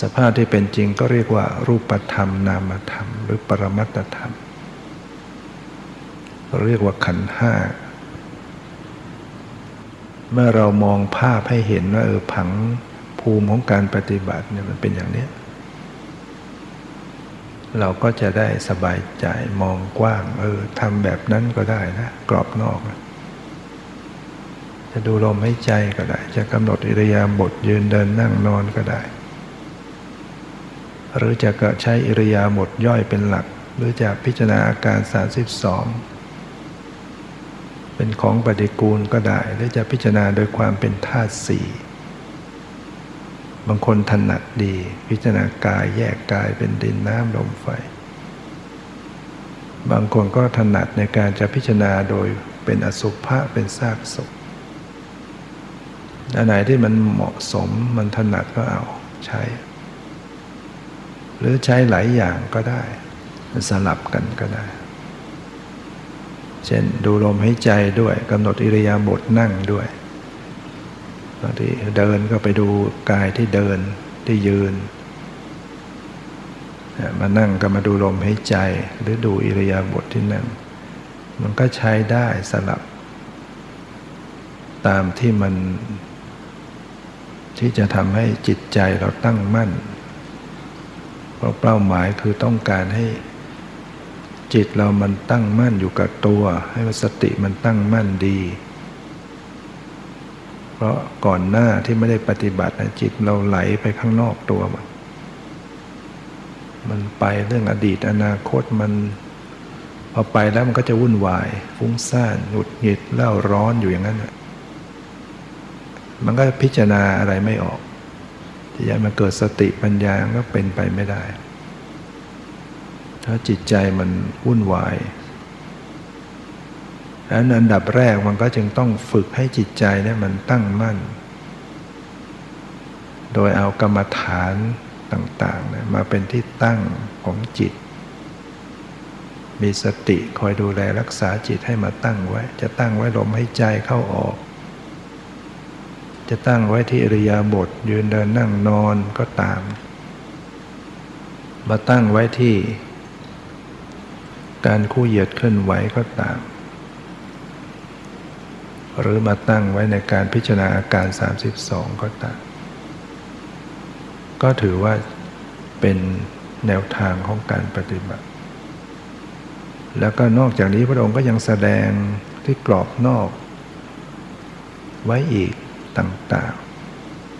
สภาพที่เป็นจริงก็เรียกว่ารูปธรรมนามธรรม หรือปรมัตธรรม เรียกว่าขันห้า เมื่อเรามองภาพให้เห็นว่าเออผังภูมิของการปฏิบัติเนี่ยมันเป็นอย่างนี้ เราก็จะได้สบายใจมองกว้าง เออทำแบบนั้นก็ได้นะ กรอบนอกจะดูลมให้ใจก็ได้ จะกำหนดอิริยาบถยืนเดินนั่งนอนก็ได้ หรือจะก็ใช้อิริยาบถย่อยเป็นหลัก หรือจะพิจารณาอาการ 32 เป็นของปฏิกูลก็ได้ หรือจะพิจารณาโดยความเป็นธาตุสี่บางคนถนัดดี พิจารณากายแยกกายเป็นดินน้ำลมไฟ บางคนก็ถนัดในการจะพิจารณาโดยเป็นอสุภะเป็นซากศพอันไหนที่มันเหมาะสมมันถนัดก็เอาใช้ หรือใช้หลายอย่างก็ได้ สลับกันก็ได้ เช่นดูลมหายใจด้วยกำหนดอิริยาบถนั่งด้วยบางทีเดินก็ไปดูกายที่เดินที่ยืน มานั่งก็มาดูลมหายใจ หรือดูอิริยาบถที่นั่ง มันก็ใช้ได้สลับ ตามที่มัน ที่จะทำให้จิตใจเราตั้งมั่น เพราะเป้าหมายคือต้องการให้ จิตเรามันตั้งมั่นอยู่กับตัว ให้สติมันตั้งมั่นดี เพราะก่อนหน้าที่ไม่ได้ปฏิบัตินะจิตเราไหลไปข้างนอกตัวมันมันไปเรื่องอดีตอนาคตมัน พอไปแล้วมันก็จะวุ่นวาย ฟุ้งซ่านหงุดหงิดเล่าร้อนอยู่อย่างนั้นมันก็พิจารณาอะไรไม่ออกที่จะมาเกิดสติปัญญาก็เป็นไปไม่ได้ ถ้าจิตใจมันวุ่นวายดังนั้นอันดับแรกมันก็จึงต้องฝึกให้จิตใจเนี่ยมันตั้งมั่น โดยเอากรรมฐานต่างๆนี่ยมาเป็นที่ตั้งของจิต มีสติคอยดูแลรักษาจิตให้มาตั้งไว้ จะตั้งไว้ลมให้ใจเข้าออก จะตั้งไว้ที่อริยาบทยืนเดินนั่งนอนก็ตาม มาตั้งไว้ที่ การคู่เหยียดเคลื่อนไหวก็ตาม หรือมาตั้งไว้ในการพิจารณาอาการ 32 ก็ตาม ก็ถือว่าเป็นแนวทางของการปฏิบัติ แล้วก็นอกจากนี้พระองค์ก็ยังแสดงที่กรอบนอก ไว้อีกต่าง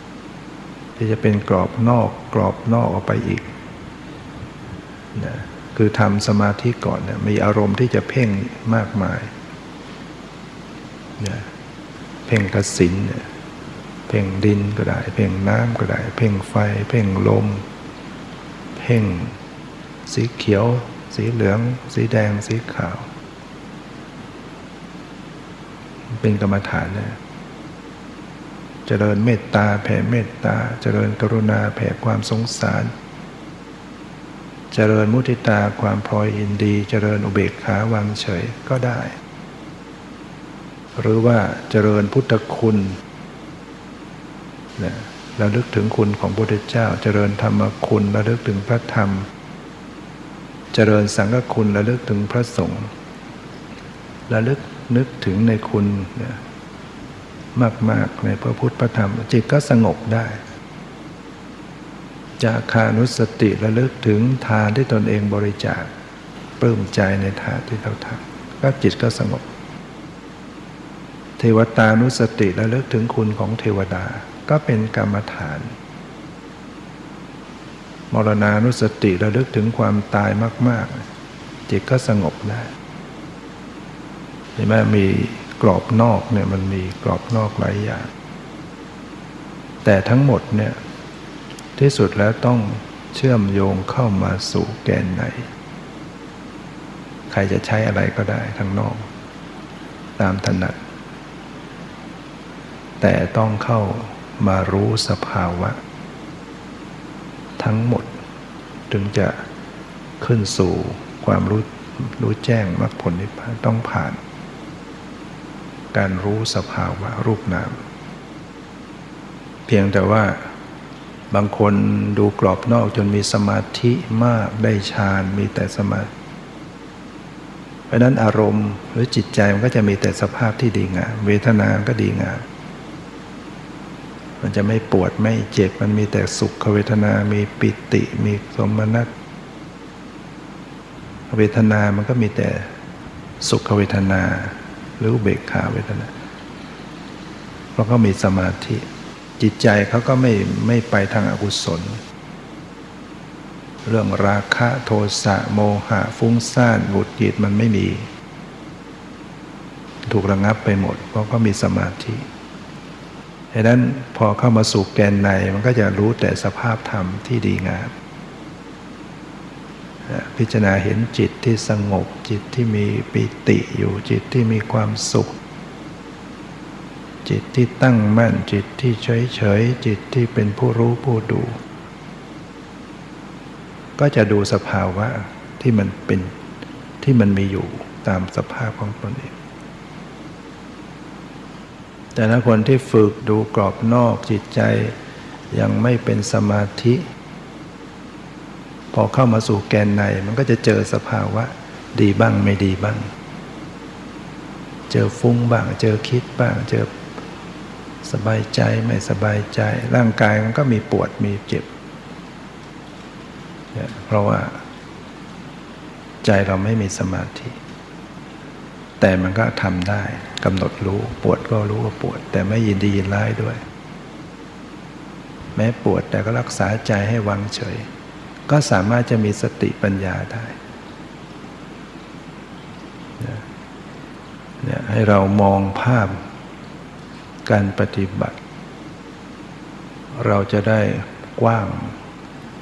ๆ ที่จะเป็นกรอบนอกกรอบนอกออกไปอีกนะ คือทำสมาธิก่อนเนี่ยมีอารมณ์ที่จะเพ่งมากมายเนี่ยเพ่งกสินเนี่ยเพ่งดินก็ได้ เพ่งน้ำก็ได้ เพ่งไฟ เพ่งลม เพ่งสีเขียว สีเหลือง สีแดง สีขาว เป็นกรรมฐานเนี่ยเจริญเมตตาแผ่เมตตา เจริญกรุณาแผ่ความสงสารเจริญมุทิตาความพลอยอินดี เจริญอุเบกขาวางเฉยก็ได้ หรือว่าเจริญพุทธคุณนะระลึกถึงคุณของพระพุทธเจ้า เจริญธรรมคุณระลึกถึงพระธรรม เจริญสังฆคุณระลึกถึงพระสงฆ์ระลึกนึกถึงในคุณมาก ๆ ในพระพุทธพระธรรม จิตก็สงบได้ จาคานุสติระลึกถึงทานที่ตนเองบริจาคปลื้มใจในทานที่เราทำก็จิตก็สงบ เทวตานุสติระลึกถึงคุณของเทวดาก็เป็นกรรมฐาน มรณานุสติระลึกถึงความตายมาก ๆ จิตก็สงบได้เห็นไหมมีกรอบนอกเนี่ยมันมีกรอบนอกหลายอย่าง แต่ทั้งหมดเนี่ย ที่สุดแล้วต้องเชื่อมโยงเข้ามาสู่แกนไหน ใครจะใช้อะไรก็ได้ทั้งนอก ตามถนัด แต่ต้องเข้ามารู้สภาวะ ทั้งหมดถึงจะขึ้นสู่ความรู้รู้แจ้งมรรคผลนิพพานต้องผ่าน การรู้สภาวะรูปนาม เพียงแต่ว่า บางคนดูกรอบนอกจนมีสมาธิมากได้ฌานมีแต่สมาธิเพราะนั้นอารมณ์หรือจิตใจมันก็จะมีแต่สภาพที่ดีงามเวทนาก็ดีงามมันจะไม่ปวดไม่เจ็บมันมีแต่สุขเวทนา มีปิติมีสมนัตเวทนามันก็มีแต่สุขเวทนา หรือเบกขาเวทนาเพราะก็มีสมาธิ จิตใจเขาก็ไม่ไม่ไปทางอากุศล เรื่องราคะโทสะโมหะฟุ้งซ่านบุดจิตมันไม่มี ถูกระงับไปหมด เพราะก็มีสมาธิดังนั้นพอเข้ามาสู่แกนในมันก็จะรู้แต่สภาพธรรมที่ดีงามพิจารณาเห็นจิตที่สงบจิตที่มีปิติอยู่จิตที่มีความสุข จิตที่ตั้งมั่นจิตที่เฉยเฉยจิตที่เป็นผู้รู้ผู้ดู ก็จะดูสภาวะที่มันเป็นที่มันมีอยู่ตามสภาพของตนเองแต่ถ้าคนที่ฝึกดูกรอบนอกจิตใจยังไม่เป็นสมาธิ พอเข้ามาสู่แกนในมันก็จะเจอสภาวะดีบ้างไม่ดีบ้าง เจอฟุ้งบ้าง เจอคิดบ้าง เจอ สบายใจไม่สบายใจ ร่างกายมันก็มีปวดมีเจ็บ เพราะว่า ใจเราไม่มีสมาธิ แต่มันก็ทำได้กำหนดรู้ ปวดก็รู้ว่าปวด แต่ไม่ยินดียินร้ายด้วย แม้ปวดแต่ก็รักษาใจให้วางเฉย ก็สามารถจะมีสติปัญญาได้เนี่ยให้เรามองภาพ การปฏิบัติ เราจะได้กว้าง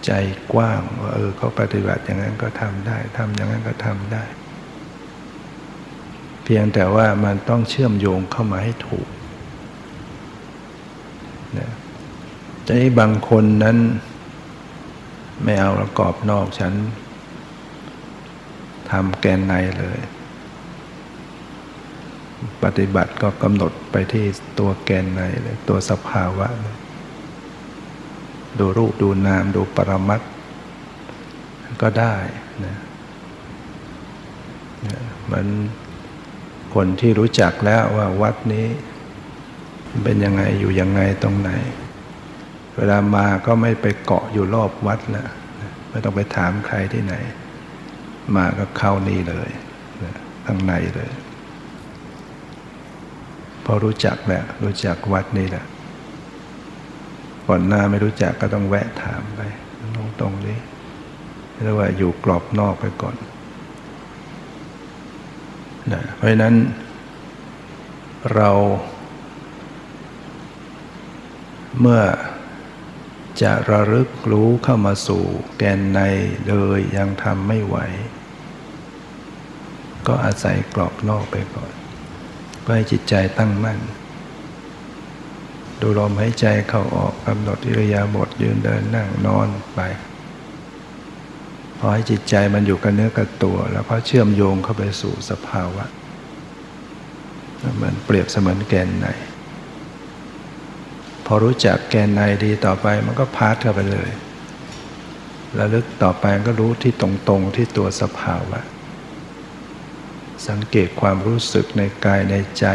ใจกว้างว่าเออเขาปฏิบัติอย่างนั้นก็ทำได้ทำอย่างนั้นก็ทำได้ เพียงแต่ว่ามันต้องเชื่อมโยงเข้ามาให้ถูกนะจะให้บางคนนั้น ไม่เอาประกอบนอกฉันทำแกนในเลย ปฏิบัติก็กำหนด ไปที่ตัวแกนในเลยตัวสภาวะเลยดูรูปดูนามดูปรมัตก็ได้นะมันคนที่รู้จักแล้วว่าวัดนี้ เป็นยังไงอยู่ยังไงตรงไหน เวลามาก็ไม่ไปเกาะอยู่รอบวัดแล้วไม่ต้องไปถามใครที่ไหน มาก็เข้านี่เลยข้างในเลย พอรู้จักแหล้วรู้จักวัดนี่แหละ ก่อนหน้าไม่รู้จักก็ต้องแวะถามไปตรงตรงนี้เรียกว่าอยู่กรอบนอกไปก่อนนะเพราะนั้น เราเมื่อจะระลึกรู้เข้ามาสู่แกนในเลยยังทำไม่ไหว ก็อาศัยกรอบนอกไปก่อน เพื่อให้จิตใจตั้งมั่น ดูลมหายใจเข้าออกกำหนดอิริยาบถยืนเดินนั่งนอนไปพอให้จิตใจมันอยู่กับเนื้อกับตัว แล้วก็เชื่อมโยงเข้าไปสู่สภาวะมันเปรียบเสมือนแกนในพอรู้จักแกนในดีต่อไปมันก็พาดเข้าไปเลย แล้วลึกต่อไปก็รู้ที่ตรงๆที่ตัวสภาวะ สังเกตความรู้สึกในกายในใจ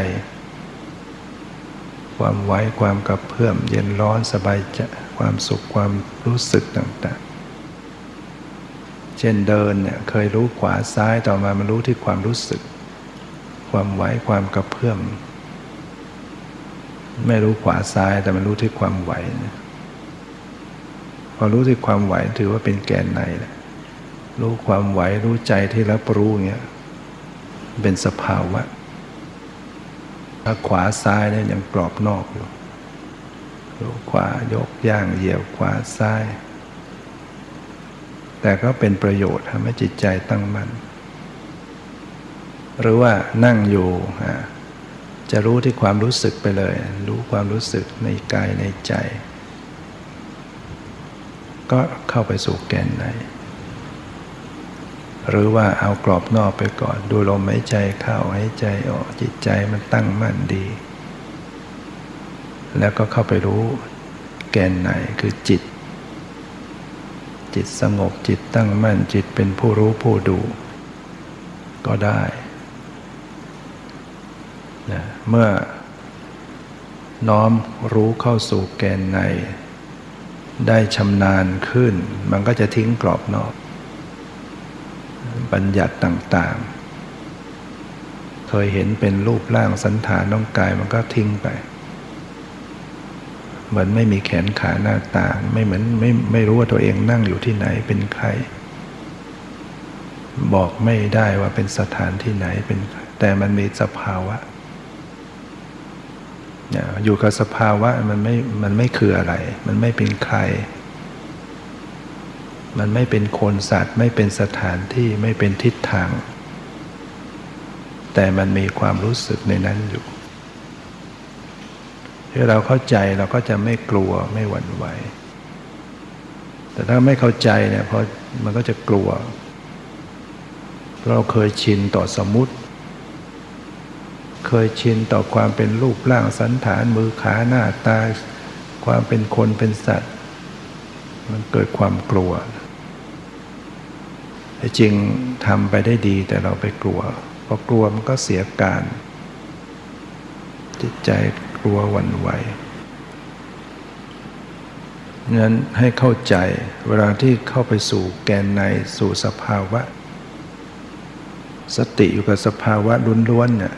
ความไว้ความกระเพื่อมเย็นร้อนสบายใจความสุขความรู้สึกต่างๆ เช่นเดินเนี่ยเคยรู้ขวาซ้ายต่อมามันรู้ที่ความรู้สึก ความไว้ความกระเพื่อมไม่รู้ขวาซ้ายแต่มันรู้ที่ความไหวพอรู้ที่ความไหวถือว่าเป็นแกนในแหละรู้ความไหวรู้ใจที่รับรู้เงี้ย เป็นสภาวะ ถ้าขวาซ้ายเนี่ยยังกรอบนอกอยู่พรู้ขวายกย่างเหยียบขวาซ้าย แต่ก็เป็นประโยชน์ทำให้จิตใจตั้งมัน่นหรือว่านั่งอยู่จะรู้ที่ความรู้สึกไปเลย รู้ความรู้สึกในกายในใจ ก็เข้าไปสู่แกนใน หรือว่าเอากรอบนอกไปก่อน ดูลมหายใจเข้าหายใจออกจิตใจมันตั้งมั่นดี แล้วก็เข้าไปรู้แกนไหนคือจิต จิตสงบจิตตั้งมั่นจิตเป็นผู้รู้ผู้ดู ก็ได้นะเมื่อน้อมรู้เข้าสู่แกนใน ได้ชำนาญขึ้น มันก็จะทิ้งกรอบนอก บัญญัติต่างๆ เคยเห็นเป็นรูปร่างสันฐานน้องกายมันก็ทิ้งไป เหมือนไม่มีแขนขาหน้าตาไม่เหมือนไม่ไม่รู้ว่าตัวเองนั่งอยู่ที่ไหนเป็นใคร บอกไม่ได้ว่าเป็นสถานที่ไหนเป็น แต่มันมีสภาวะอยู่กับสภาวะมันไม่มันไม่คืออะไร มันไม่เป็นใคร มันไม่เป็นคนสัตว์ ไม่เป็นสถานที่ไม่เป็นทิศทาง แต่มันมีความรู้สึกในนั้นอยู่ถ้าเราเข้าใจเราก็จะไม่กลัวไม่หวั่นไหว แต่ถ้าไม่เข้าใจเนี่ยพราะมันก็จะกลัว เราเคยชินต่อสมมติ เคยชินต่อความเป็นรูปร่างสันฐานมือขาหน้าตา ความเป็นคนเป็นสัตว์ มันเกิดความกลัวจริงทำไปได้ดีแต่เราไปกลัวพอกลัวมันก็เสียการ จิตใจกลัววันไหวงั้นให้เข้าใจเวลาที่เข้าไปสู่แกนในสู่สภาวะ สติอยู่กับสภาวะล้วนๆเนี่ย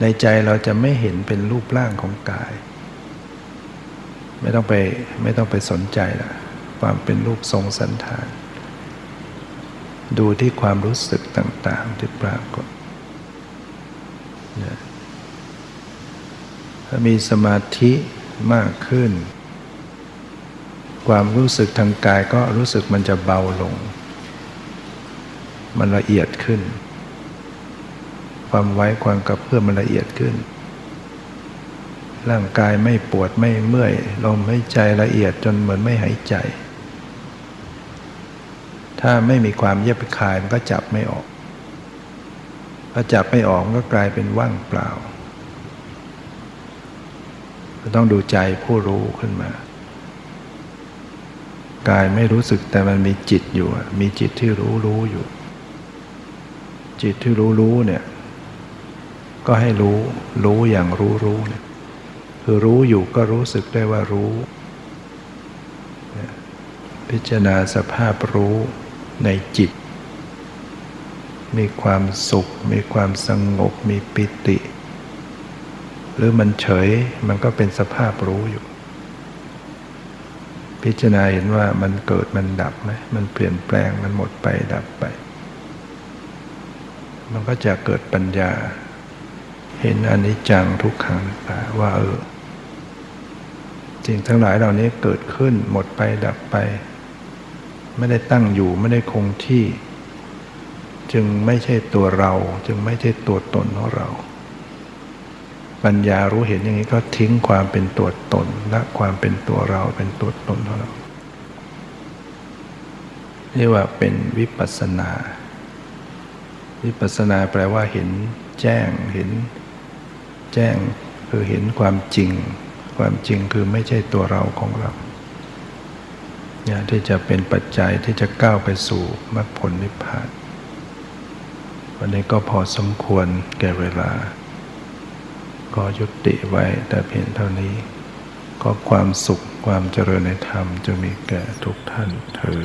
ในใจเราจะไม่เห็นเป็นรูปร่างของกาย ไม่ต้องไปไม่ต้องไปสนใจละความเป็นรูปทรงสันฐาน ดูที่ความรู้สึกต่างๆที่ปรากฏถ้ามีสมาธิมากขึ้น ความรู้สึกทางกายก็รู้สึกมันจะเบาลง มันละเอียดขึ้น ความไว้ความกระเพื่อมมันละเอียดขึ้น ร่างกายไม่ปวดไม่เมื่อยลมหายใจละเอียดจนเหมือนไม่หายใจ ถ้าไม่มีความเย็บคายมันก็จับไม่ออกพอจับไม่ออกมันก็กลายเป็นว่างเปล่าต้องดูใจผู้รู้ขึ้นมากายไม่รู้สึกแต่มันมีจิตอยู่ มีจิตที่รู้รู้อยู่ จิตที่รู้รู้เนี่ย ก็ให้รู้รู้อย่างรู้รู้เนี่ย คือรู้อยู่ก็รู้สึกได้ว่ารู้ พิจารณาสภาพรู้ในจิต มีความสุข มีความสงบ มีปิติ หรือมันเฉยมันก็เป็นสภาพรู้อยู่ พิจารณาเห็นว่ามันเกิดมันดับไหมมันเปลี่ยนแปลงมันหมดไปดับไป มันก็จะเกิดปัญญาเห็นอนิจจังทุกขังว่าเออ สิ่งทั้งหลายเหล่านี้เกิดขึ้นหมดไปดับไป ไม่ได้ตั้งอยู่ไม่ได้คงที่ จึงไม่ใช่ตัวเรา จึงไม่ใช่ตัวตนของเรา ปัญญารู้เห็นอย่างนี้ก็ทิ้งความเป็นตัวตนและความเป็นตัวเราเป็นตัวตนของเราเรียกว่าเป็นวิปัสนา วิปัสนาแปลว่าเห็นแจ้งเห็น แจ้งคือเห็นความจริง ความจริงคือไม่ใช่ตัวเราของเราเนี่ยที่จะเป็นปัจจัยที่จะก้าวไปสู่มรรคผลนิพพาน วันนี้ก็พอสมควรแก่เวลา ก็ยุติไว้แต่เพียงเท่านี้ ก็ความสุขความเจริญในธรรมจะมีแก่ทุกท่านเธอ